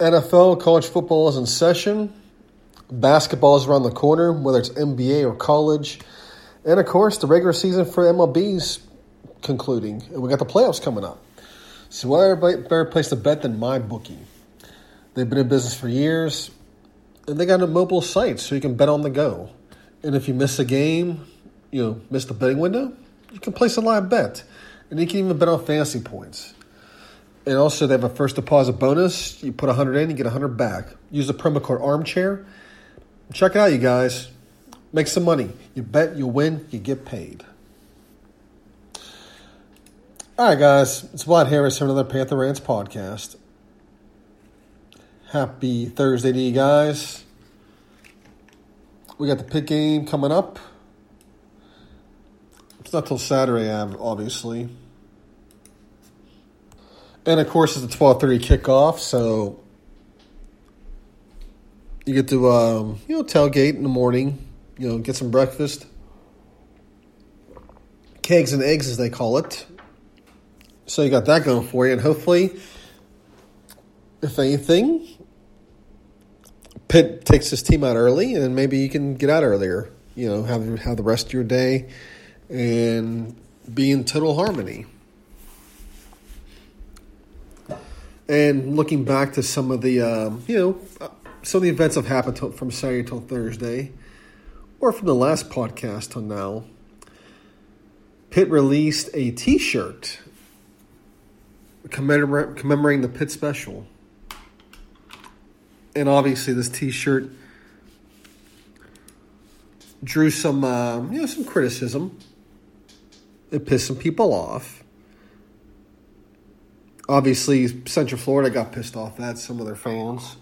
NFL, college football is in session. Basketball is around the corner, whether it's NBA or college. And of course, the regular season for MLB's concluding. And we got the playoffs coming up. So, what better place to bet than MyBookie? They've been in business for years, and they got a mobile site so you can bet on the go. And if you miss a game, you know, miss the betting window, you can place a live bet. And you can even bet on fantasy points. And also, they have a first deposit bonus. You put 100 in, you get 100 back. Use the promo code Armchair. Check it out, you guys. Make some money. You bet, you win, you get paid. All right, guys. It's Vlad Harris for another Panther Rants podcast. Happy Thursday to you guys. We got the Pitt game coming up. It's not till Saturday, obviously. And of course, it's a twelve thirty kickoff, so you get to um, you know tailgate in the morning. You know, get some breakfast, kegs and eggs as they call it. So you got that going for you, and hopefully, if anything, Pitt takes his team out early, and maybe you can get out earlier. You know, have have the rest of your day, and be in total harmony. And looking back to some of the, um, you know, uh, some of the events have happened to, from Saturday till Thursday, or from the last podcast till now, Pitt released a T-shirt commemorating the Pitt Special, and obviously this T-shirt drew some, uh, you know, some criticism. It pissed some people off Obviously, Central Florida got pissed off at some of their fans.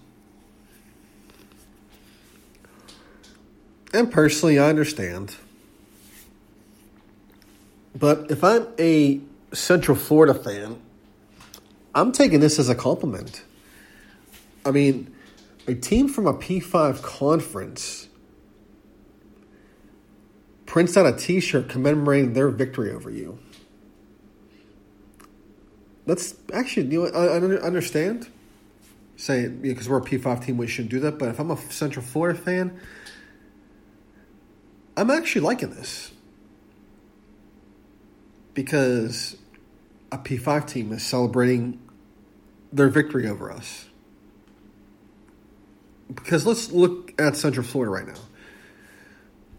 And personally, I understand. But if I'm a Central Florida fan, I'm taking this as a compliment. I mean, a team from a P5 conference prints out a t shirt commemorating their victory over you. Let's actually, you know, I, I understand. Say because we're a P five team, we shouldn't do that. But if I'm a Central Florida fan, I'm actually liking this because a P five team is celebrating their victory over us. Because let's look at Central Florida right now.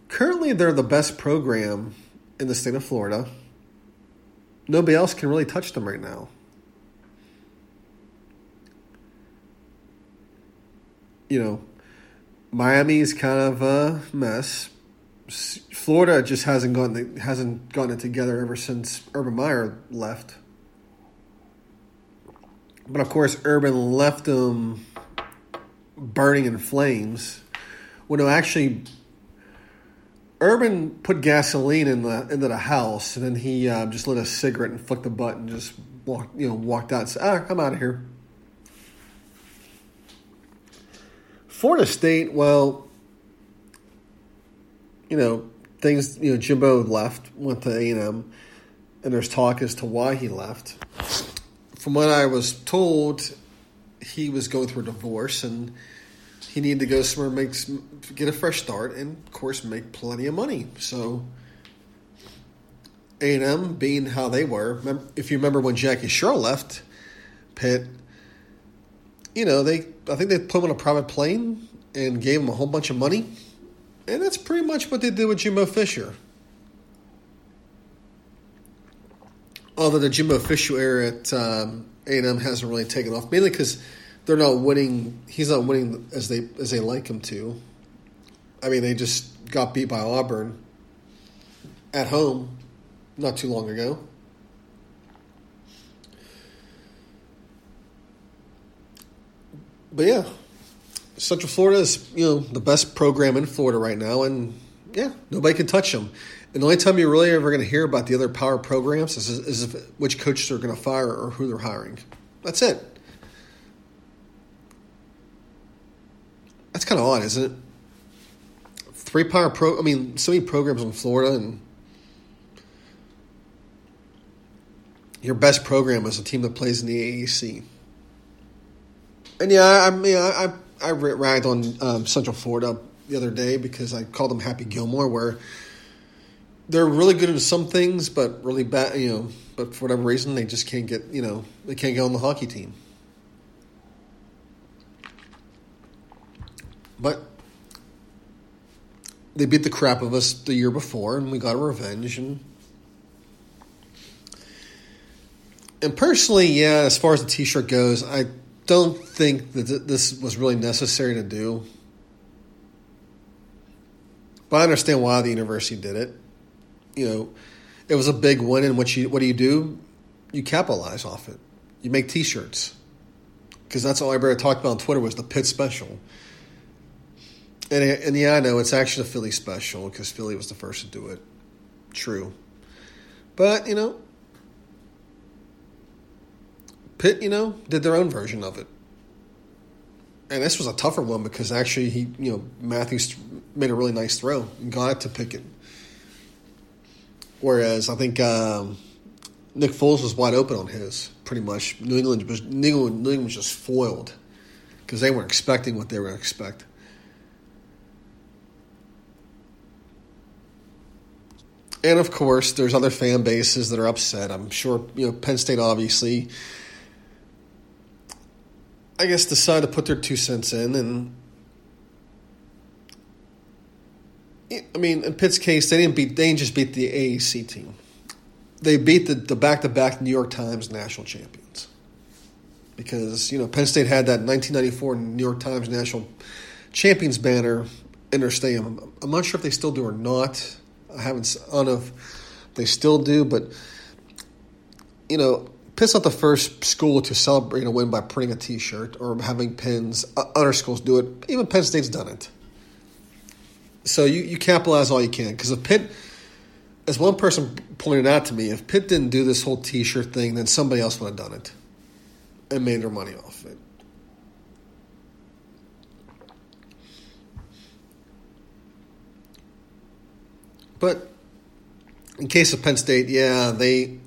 Currently, they're the best program in the state of Florida. Nobody else can really touch them right now. You know, Miami is kind of a mess. Florida just hasn't gotten hasn't gotten it together ever since Urban Meyer left. But of course, Urban left them burning in flames. No, actually, Urban put gasoline in the into the house, and then he uh, just lit a cigarette and flicked the button, and just walked, you know, walked out. And said, "Ah, I'm out of here." Florida State, well, you know, things, you know, Jimbo left, went to A&M, and there's talk as to why he left. From what I was told, he was going through a divorce and he needed to go somewhere, makes get a fresh start, and of course, make plenty of money. So, A and M, being how they were, if you remember when Jackie Sherrill left Pitt, you know, they I think they put him on a private plane and gave him a whole bunch of money. And that's pretty much what they did with Jimbo Fisher. Although the Jimbo Fisher era at um, A&M hasn't really taken off, mainly because they're not winning. He's not winning as they as they like him to. I mean, they just got beat by Auburn at home not too long ago. But yeah, Central Florida is you know the best program in Florida right now, and yeah, nobody can touch them. And the only time you're really ever going to hear about the other power programs is, is if, which coaches are going to fire or who they're hiring. That's it. That's kind of odd, isn't it? Three power pro. I mean, so many programs in Florida, and your best program is a team that plays in the AAC. And yeah, I, I mean, I, I ragged on um, Central Florida the other day because I called them Happy Gilmore, where they're really good at some things, but really bad, you know. But for whatever reason, they just can't get, you know, they can't get on the hockey team. But they beat the crap of us the year before, and we got a revenge. And and personally, yeah, as far as the T-shirt goes, I don't think that this was really necessary to do. But I understand why the university did it. You know, it was a big win, and what you what do you do? You capitalize off it. You make T-shirts because that's all everybody talked about on Twitter was the Pitt special. And and yeah, I know it's actually a Philly special because Philly was the first to do it. True, but you know, Pitt, you know, did their own version of it. And this was a tougher one because actually he, you know, Matthews made a really nice throw and got it to Pickett. Whereas I think um, Nick Foles was wide open on his, pretty much. New England was New England, New England was just foiled because they weren't expecting what they were going to expect. And of course, there's other fan bases that are upset. I'm sure you know Penn State obviously I guess, decide to put their two cents in. And I mean, in Pitt's case, they didn't beat. They didn't just beat the AAC team. They beat the the back to back New York Times national champions. Because you know Penn State had that 1994 New York Times national champions banner in their stadium. I'm not sure if they still do or not. I haven't. I don't know if they still do, but you know Pitt's not the first school to celebrate a win by printing a T-shirt or having pins. Other schools do it. Even Penn State's done it. So you, you capitalize all you can because if Pitt, as one person pointed out to me, if Pitt didn't do this whole T-shirt thing, then somebody else would have done it and made their money off it. But in case of Penn State, yeah, they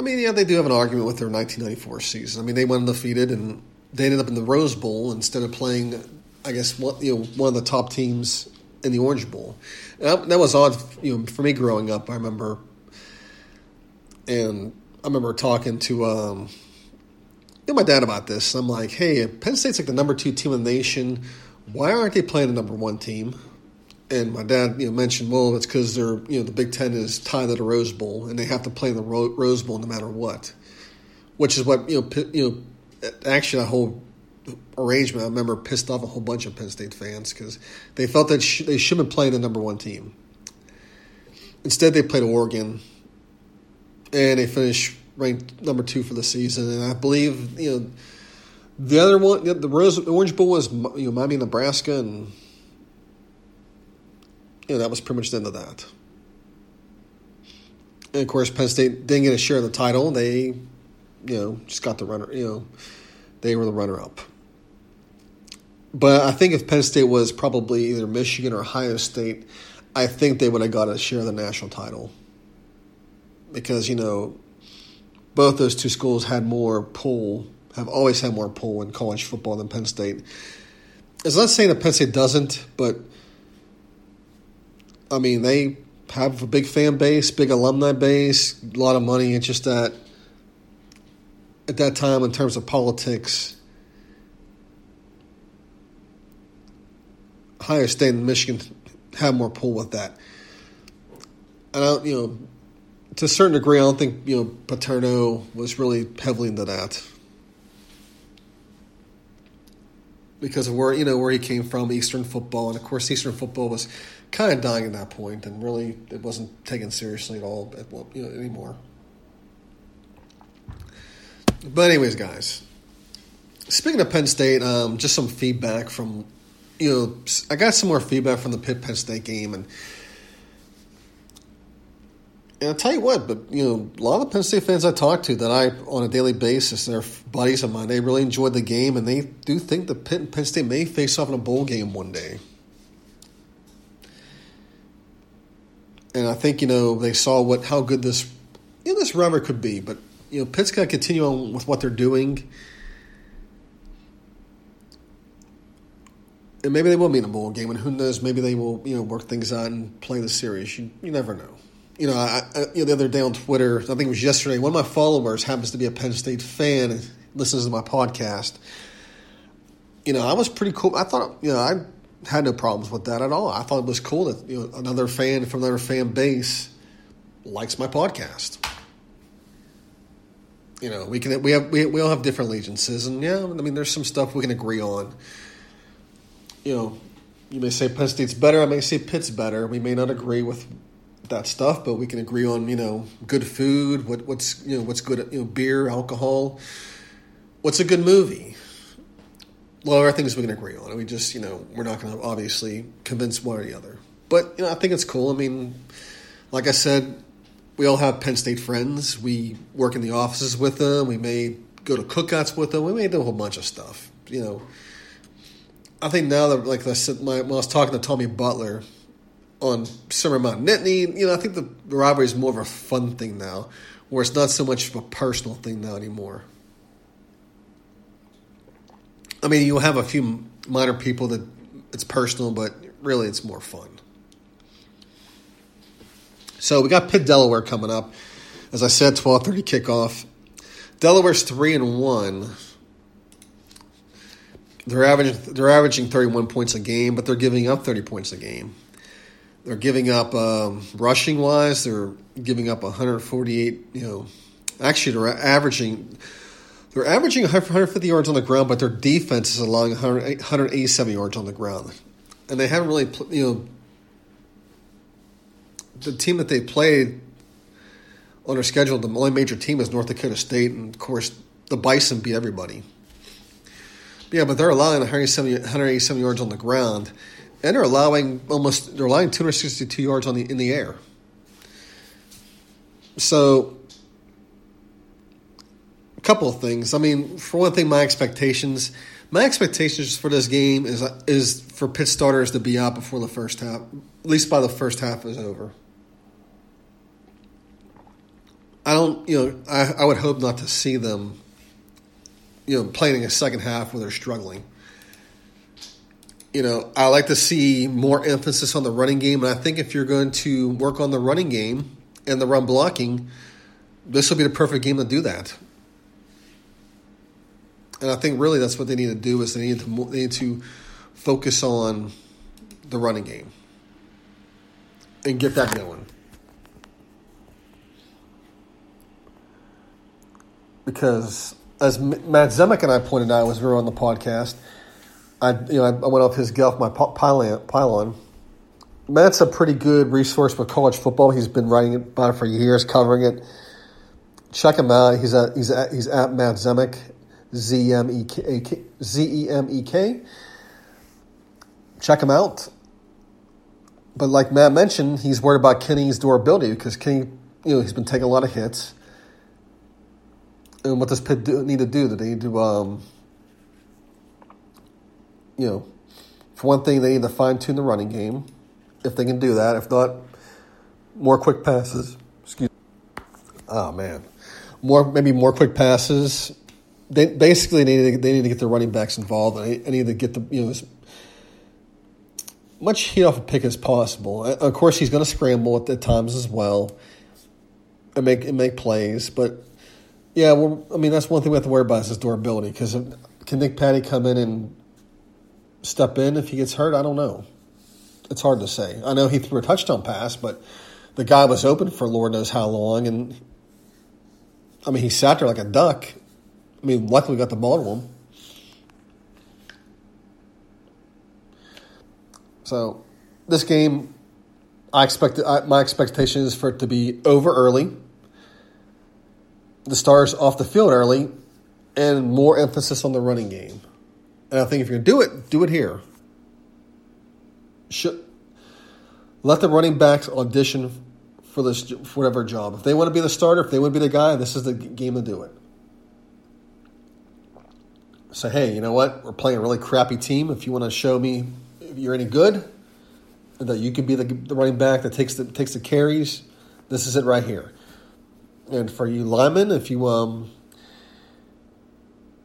I mean, yeah, they do have an argument with their 1994 season. I mean, they went undefeated and they ended up in the Rose Bowl instead of playing, I guess, what you know, one of the top teams in the Orange Bowl. That, that, was odd, you know, for me growing up. I remember, and I remember talking to um, you know, my dad about this. I'm like, hey, Penn State's like the number two team in the nation. Why aren't they playing the number one team? And my dad, you know, mentioned, well, it's because they're, you know, the Big Ten is tied to the Rose Bowl, and they have to play the Rose Bowl no matter what. Which is what you know, you know, actually that whole arrangement, I remember pissed off a whole bunch of Penn State fans because they felt that sh- they should have been playing the number one team. Instead, they played Oregon, and they finished ranked number two for the season. And I believe you know the other one, the Rose Orange Bowl was you know Miami, Nebraska, and you know, that was pretty much the end of that. And of course, Penn State didn't get a share of the title. They, you know, just got the runner. You know, they were the runner-up. But I think if Penn State was probably either Michigan or Ohio State, I think they would have got a share of the national title. Because you know, both those two schools had more pull, have always had more pull in college football than Penn State. It's not saying that Penn State doesn't, but I mean, they have a big fan base, big alumni base, a lot of money. It's just that at that time, in terms of politics, Ohio State and Michigan have more pull with that. And I, don't, you know, to a certain degree, I don't think you know Paterno was really heavily into that because of where you know where he came from, Eastern football, and of course, Eastern football was kind of dying at that point, and really it wasn't taken seriously at all at, you know, anymore. But anyways, guys, speaking of Penn State, um, just some feedback from you know I got some more feedback from the Pitt Penn State game and. And I'll tell you what, but you know, a lot of the Penn State fans I talk to that I on a daily basis, they're buddies of mine. They really enjoyed the game, and they do think that Pitt and Penn State may face off in a bowl game one day. And I think you know they saw what how good this you know this rivalry could be, but you know Pitt's got to continue on with what they're doing. And maybe they will be in a bowl game, and who knows? Maybe they will, you know, work things out and play the series. You, you never know you know, I, I, you know, the other day on Twitter, I think it was yesterday, one of my followers happens to be a Penn State fan and listens to my podcast. You know, I was pretty cool. I thought, you know, I had no problems with that at all. I thought it was cool that you know another fan from another fan base likes my podcast. You know, we can we have we, we all have different allegiances, and yeah, I mean, there's some stuff we can agree on. You know, you may say Penn State's better. I may say Pitt's better. We may not agree with that stuff, but we can agree on you know good food, what what's you know what's good you know beer, alcohol, what's a good movie. Well, there are things we can agree on. We just you know we're not going to obviously convince one or the other, but you know I think it's cool. I mean, like I said, we all have Penn State friends. We work in the offices with them. We may go to cookouts with them. We may do a whole bunch of stuff. You know, I think now that like I said, my, when I was talking to Tommy Butler on Summer Mount Nittany. You know, I think the, the robbery is more of a fun thing now, where it's not so much of a personal thing now anymore. I mean, you'll have a few minor people that it's personal, but really it's more fun. So we got Pitt Delaware coming up. As I said, twelve thirty kickoff. Delaware's three and one. They're averaging they're averaging thirty one points a game, but they're giving up thirty points a game. They're giving up um, rushing wise. They're giving up 148. You know, actually they're averaging they're averaging 150 yards on the ground, but their defense is allowing 187 yards on the ground, and they haven't really you know the team that they played on their schedule. The only major team is North Dakota State, and of course the Bison beat everybody. Yeah, but they're allowing 170, 187 yards on the ground and they're allowing almost they're allowing 262 yards on the in the air. So, a couple of things. I mean, for one thing, my expectations. My expectations for this game is is for Pitt starters to be out before the first half, at least by the first half is over. I don't, you know, I, I would hope not to see them, you know, playing a second half where they're struggling you know, I like to see more emphasis on the running game. And I think if you're going to work on the running game and the run blocking, this will be the perfect game to do that. And I think really that's what they need to do is they need to they need to focus on the running game and get that going. Because as Matt Zemek and I pointed out as we were on the podcast – I you know I went off his Guelph my pylon. pylon. Matt's a pretty good resource for college football. He's been writing about it for years, covering it. Check him out. He's at he's at, he's at Matt Zemek, Z E M E K. Check him out. But like Matt mentioned, he's worried about Kenny's durability because Kenny, you know, he's been taking a lot of hits. And what does Pitt do, need to do? Do they need to um, you know, for one thing, they need to fine tune the running game if they can do that. If not, more quick passes. Excuse. Me. Oh man, more maybe more quick passes. They basically need to, they need to get the running backs involved. and they need to get the you know as much heat off a pick as possible. Of course, he's going to scramble at the times as well and make and make plays, but yeah, well, I mean that's one thing we have to worry about is his durability because can Nick Patti come in and step in if he gets hurt? I don't know. It's hard to say. I know he threw a touchdown pass, but the guy was open for Lord knows how long, and I mean he sat there like a duck. I mean, luckily got the ball to him. So this game, I expect my expectation is for it to be over early. The stars off the field early, and more emphasis on the running game. And I think if you're to do it, do it here. Should, let the running backs audition for this for whatever job. If they want to be the starter, if they want to be the guy, this is the game to do it. Say, hey, you know what? We're playing a really crappy team. If you want to show me if you're any good, that you can be the, the running back that takes the takes the carries, this is it right here. And for you linemen, if you um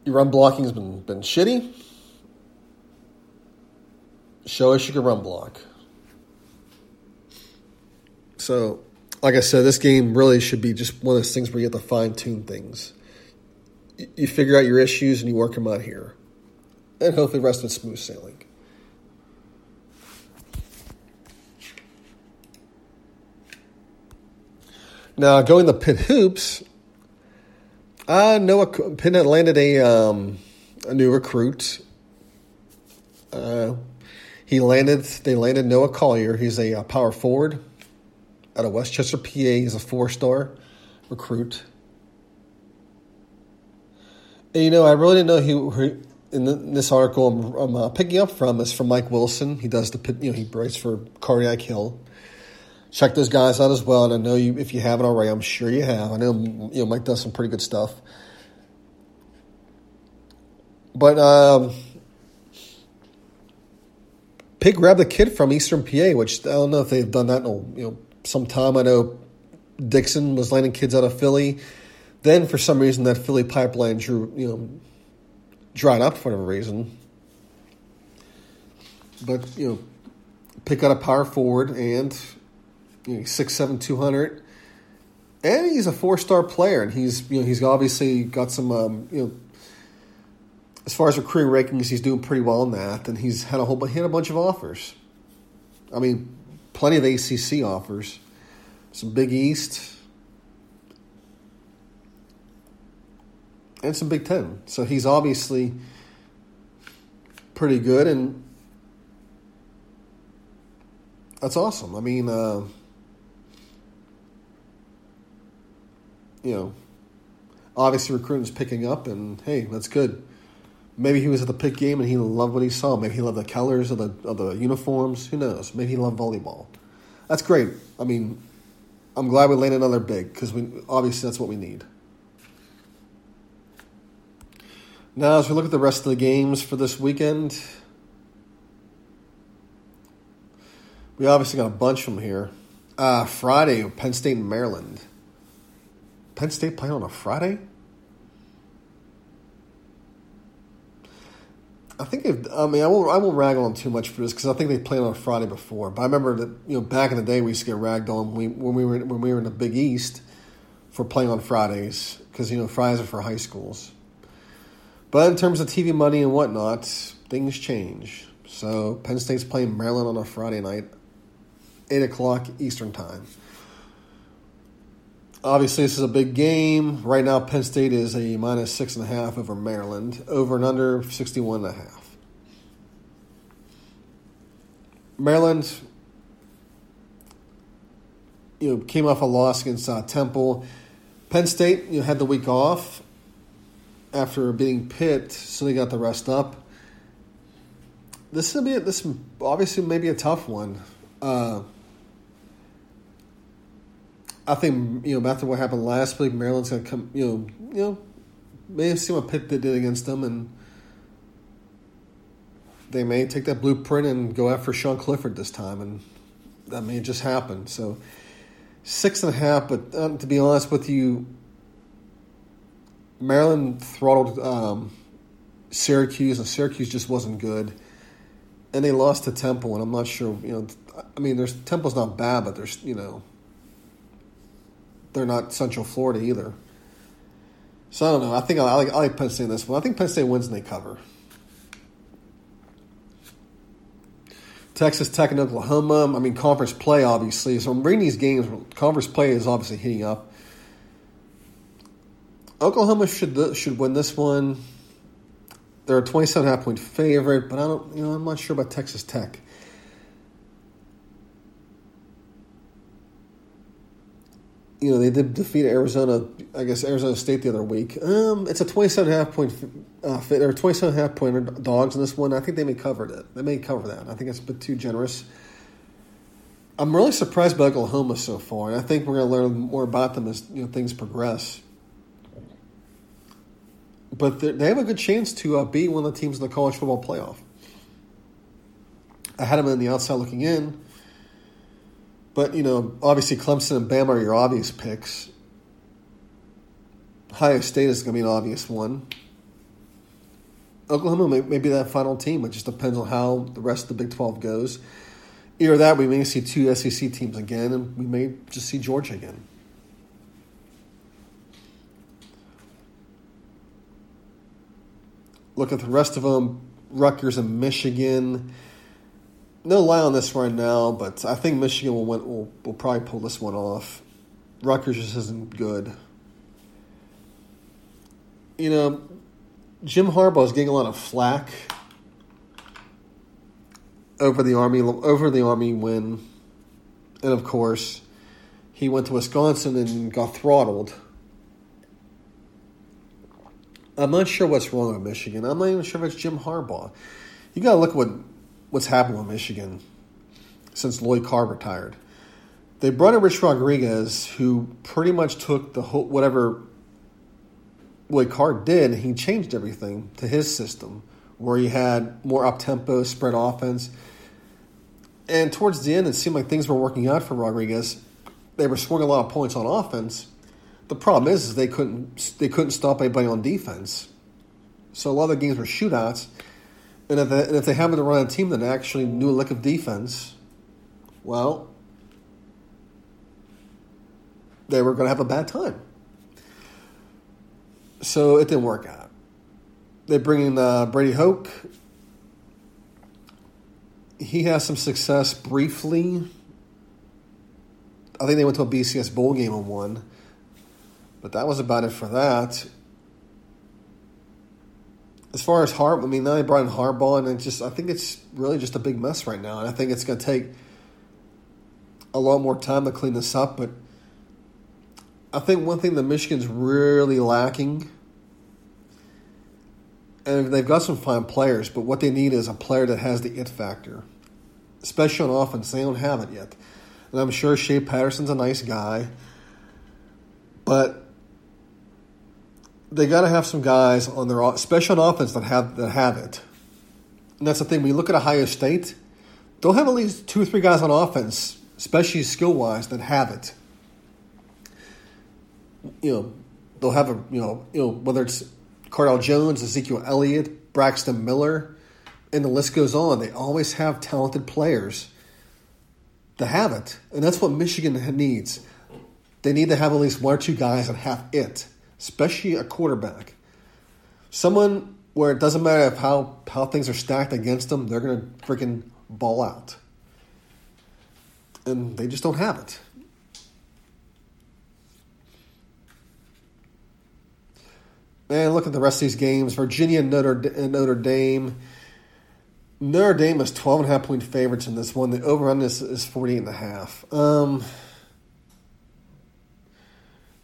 your run blocking has been been shitty, show us you can run block. So, like I said, this game really should be just one of those things where you have to fine tune things. You figure out your issues and you work them out here. And hopefully, rest of it's smooth sailing. Now, going to Pitt Hoops, uh, Noah Pitt landed a, um, a new recruit. Uh, he landed. They landed Noah Collier. He's a, a power forward out of West Chester, PA. He's a four star recruit. And, you know, I really didn't know he. In this article I'm, I'm uh, picking up from is from Mike Wilson. He does the you know he writes for Cardiac Hill. Check those guys out as well. And I know you if you haven't already, I'm sure you have. I know you know Mike does some pretty good stuff. But um, Pitt grabbed the kid from Eastern PA, which I don't know if they've done that in a, you know some time. I know Dixon was landing kids out of Philly. Then, for some reason, that Philly pipeline drew, you know, dried up for whatever reason. But you know, pick out a power forward and you know, six seven two hundred, and he's a four star player, and he's you know he's obviously got some um, you know. As far as recruiting rankings, he's doing pretty well in that, and he's had a whole he had a bunch of offers. I mean, plenty of ACC offers, some Big East, and a Big Ten. So he's obviously pretty good, and that's awesome. I mean, uh, you know, obviously recruiting's picking up, and hey, that's good. Maybe he was at the pick game and he loved what he saw. Maybe he loved the colors of the of the uniforms. Who knows? Maybe he loved volleyball. That's great. I mean, I'm glad we landed another big because we obviously that's what we need. Now, as we look at the rest of the games for this weekend, we obviously got a bunch from here. Uh, Friday, Penn State and Maryland. Penn State playing on a Friday? I think if I mean I won't I won't rag on them too much for this because I think they played on a Friday before. But I remember that you know back in the day we used to get ragged on when we, when we were when we were in the Big East for playing on Fridays because you know Fridays are for high schools. But in terms of TV money and whatnot, things change. So Penn State's playing Maryland on a Friday night, eight o'clock Eastern time. Obviously, this is a big game. Right now, Penn State is a minus six and a half over Maryland. Over and under 61 and a half. Maryland, you know, came off a loss against uh, Temple. Penn State, you know, had the week off after being Pitt, so they got the rest up. This will be this obviously maybe a tough one. Uh, I think you know after what happened last week, Maryland's gonna come. You know, you know, may have seen what Pitt did against them, and they may take that blueprint and go after Sean Clifford this time, and that may just happen. So six and a half, but um, to be honest with you, Maryland throttled um, Syracuse, and Syracuse just wasn't good, and they lost to Temple, and I'm not sure. You know, I mean, there's Temple's not bad, but there's you know they're not Central Florida either. So I don't know. I think I, like I like Penn State in this one. I think Penn State wins and they cover. Texas Tech and Oklahoma. I mean, conference play obviously. So I'm reading these games. Conference play is obviously heating up. Oklahoma should should win this one. They're a 27 half point favorite, but I don't. You know, I'm not sure about Texas Tech. you know, they did defeat Arizona, I guess Arizona State the other week. Um, it's a 27 and half point uh, or 27 and half point dogs in this one. I think they may cover it. They may cover that. I think it's a bit too generous. I'm really surprised by Oklahoma so far, and I think we're going to learn more about them as you know things progress. But they have a good chance to uh, be one of the teams in the college football playoff. I had them on the outside looking in. But, you know, obviously Clemson and Bama are your obvious picks. Ohio State is going to be an obvious one. Oklahoma may, may be that final team. It just depends on how the rest of the Big 12 goes. Either that, we may see two SEC teams again, and we may just see Georgia again. Look at the rest of them Rutgers and Michigan no lie on this right now, but I think Michigan will, win, will will probably pull this one off. Rutgers just isn't good. You know, Jim Harbaugh is getting a lot of flack over the army over the army win, and of course, he went to Wisconsin and got throttled. I'm not sure what's wrong with Michigan. I'm not even sure if it's Jim Harbaugh. You got to look at what what's happened with Michigan since Lloyd Carr retired. They brought in Rich Rodriguez, who pretty much took the whole, whatever Lloyd Carr did, he changed everything to his system, where he had more up tempo, spread offense. And towards the end, it seemed like things were working out for Rodriguez. They were scoring a lot of points on offense. The problem is, is they couldn't they couldn't stop anybody on defense. So a lot of the games were shootouts, and if, they, and if they happen to run a team that actually knew a lick of defense, well, they were going to have a bad time. So it didn't work out. They bring in uh, Brady Hoke. He has some success briefly. I think they went to a BCS bowl game and won, but that was about it for that as far as Harp, I mean, now they brought in Harbaugh, and it just I think it's really just a big mess right now, and I think it's going to take a lot more time to clean this up. But I think one thing that Michigan's really lacking, and they've got some fine players, but what they need is a player that has the it factor, especially on offense. They don't have it yet, and I'm sure Shea Patterson's a nice guy, but they got to have some guys on their especially on offense that have that have it. And that's the thing. When you look at Ohio State, they'll have at least two or three guys on offense, especially skill wise, that have it. You know, they'll have a you know you know whether it's Cardale Jones, Ezekiel Elliott, Braxton Miller, and the list goes on. They always have talented players that have it, and that's what Michigan needs. They need to have at least one or two guys that have it especially a quarterback. Someone where it doesn't matter if how, how things are stacked against them, they're going to freaking ball out. And they just don't have it. Man, look at the rest of these games. Virginia Notre, Notre Dame. Notre Dame is 12 and a half point favorites in this one. The over on this is 48 and a half. Um,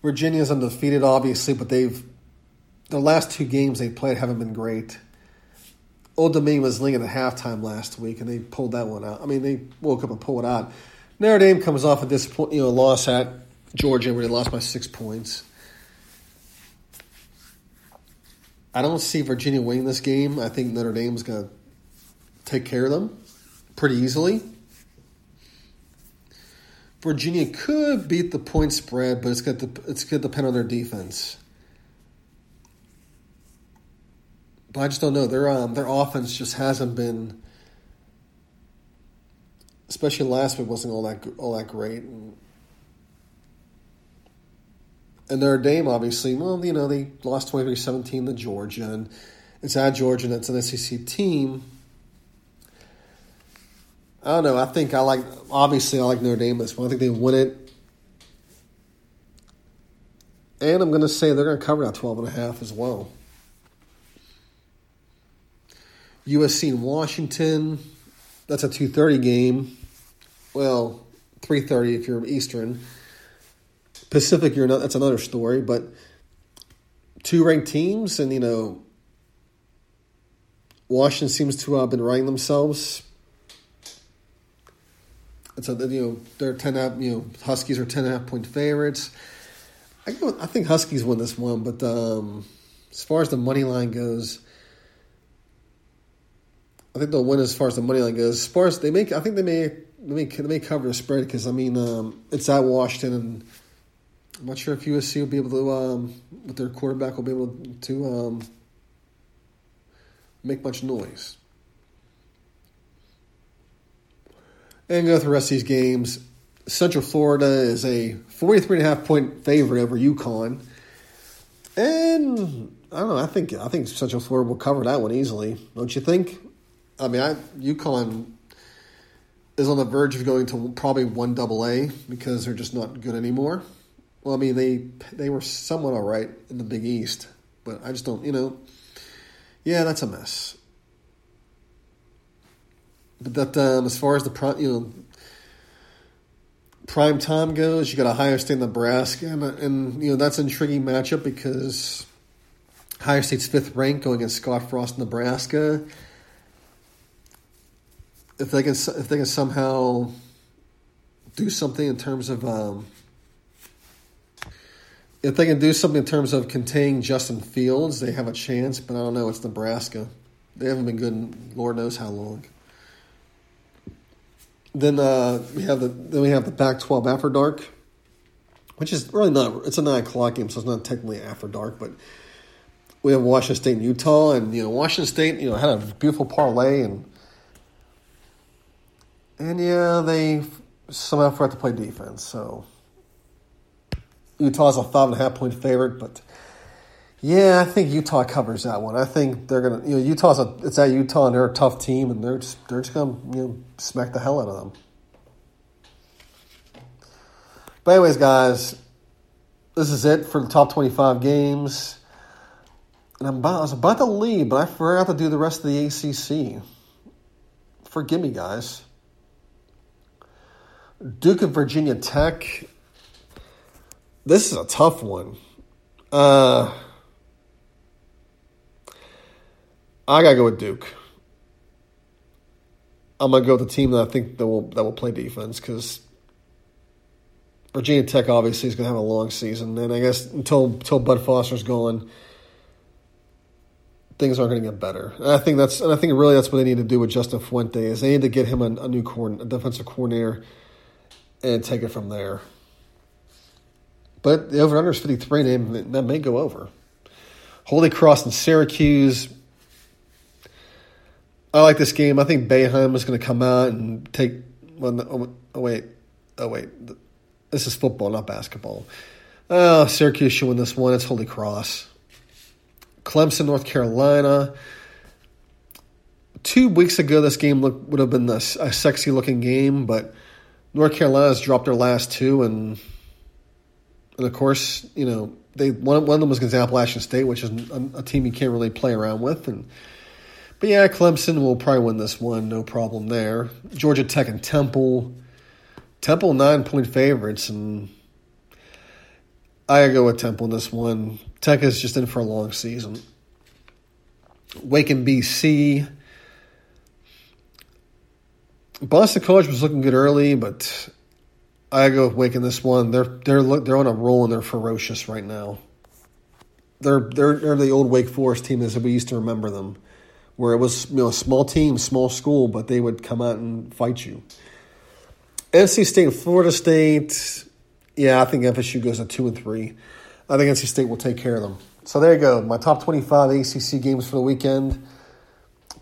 Virginia's undefeated, obviously, but they've the last two games they played haven't been great. Old Dominion was leading at halftime last week, and they pulled that one out. I mean, they woke up and pulled it out. Notre Dame comes off a disappoint, you know, a loss at Georgia where they lost by six points. I don't see Virginia winning this game. I think Notre Dame's going to take care of them pretty easily. Virginia could beat the point spread, but it's going to it's going to depend on their defense. But I just don't know. Their um, their offense just hasn't been, especially last week, wasn't all that all that great. And, and their Dame, obviously, well, you know, they lost 23-17 to Georgia, and it's at Georgia, and it's an SEC team. I don't know. I think I like. Obviously, I like Notre Dame this one. I think they win it, and I'm going to say they're going to cover that 12 and a half as well. USC and Washington. That's a 2:30 game. Well, 3:30 if you're Eastern. Pacific, you're not, that's another story, but two ranked teams, and you know, Washington seems to have been running themselves. It's a, you know they're ten half, you know Huskies are ten and a half point favorites. I go, I think Huskies win this one, but um, as far as the money line goes, I think they'll win as far as the money line goes. As far as they make, I think they may they may, they may cover the spread because I mean um, it's at Washington, and I'm not sure if USC will be able to um, with their quarterback will be able to um, make much noise. And go through the rest of these games. Central Florida is a 43 and a half point favorite over UConn. And I don't know, I think I think Central Florida will cover that one easily. Don't you think? I mean, I UConn is on the verge of going to probably one double A because they're just not good anymore. Well, I mean, they they were somewhat all right in the Big East, but I just don't, you know. Yeah, that's a mess. But that um, as far as the prime, you know, prime time goes, you got Ohio State, Nebraska, and, and you know that's an intriguing matchup because Ohio State's fifth ranked going against Scott Frost, in Nebraska. If they can, if they can somehow do something in terms of, um, if they can do something in terms of containing Justin Fields, they have a chance. But I don't know. It's Nebraska. They haven't been good in Lord knows how long. Then uh, we have the then we have the Pac-12 after dark, which is really not. It's a nine o'clock game, so it's not technically after dark. But we have Washington State and Utah, and you know Washington State, you know, had a beautiful parlay, and and yeah, they somehow forgot to play defense. So Utah's a five and a half point favorite, but yeah, I think Utah covers that one. I think they're gonna, you know, Utah's a, it's at Utah and they're a tough team, and they're just they're just gonna you know smack the hell out of them. But anyways, guys, this is it for the top twenty five games. And I'm about, I was about to leave, but I forgot to do the rest of the ACC. Forgive me, guys. Duke of Virginia Tech. This is a tough one. Uh, I gotta go with Duke. I'm gonna go with the team that I think that will that will play defense because Virginia Tech obviously is gonna have a long season, and I guess until until Bud Foster's gone, things aren't gonna get better. And I think that's and I think really that's what they need to do with Justin Fuente is they need to get him a, a new core, a defensive coordinator, and take it from there. But the over under is 53, and that may go over. Holy Cross and Syracuse. I like this game. I think Boeheim is going to come out and take. Well, oh, oh, wait, oh wait, this is football, not basketball. Oh, Syracuse should win this one. It's Holy Cross. Clemson, North Carolina. Two weeks ago, this game look, would have been a, a sexy looking game, but North Carolina's dropped their last two, and and of course, you know they one one of them was against Appalachian State, which is a, a team you can't really play around with, and but yeah, Clemson will probably win this one, no problem there. Georgia Tech and Temple. Temple nine point favorites, and I go with Temple in this one. Tech is just in for a long season. Wake and BC. Boston College was looking good early, but I go with Wake in this one. They're they're they're on a roll and they're ferocious right now. They're they're, they're the old Wake Forest team as we used to remember them where it was you know a small team, small school, but they would come out and fight you. NC State and Florida State, yeah, I think FSU goes to two and three. I think NC State will take care of them. So there you go, my top twenty-five ACC games for the weekend.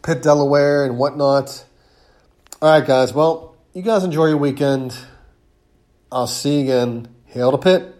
Pitt, Delaware, and whatnot. All right, guys. Well, you guys enjoy your weekend. I'll see you again. Hail to Pitt.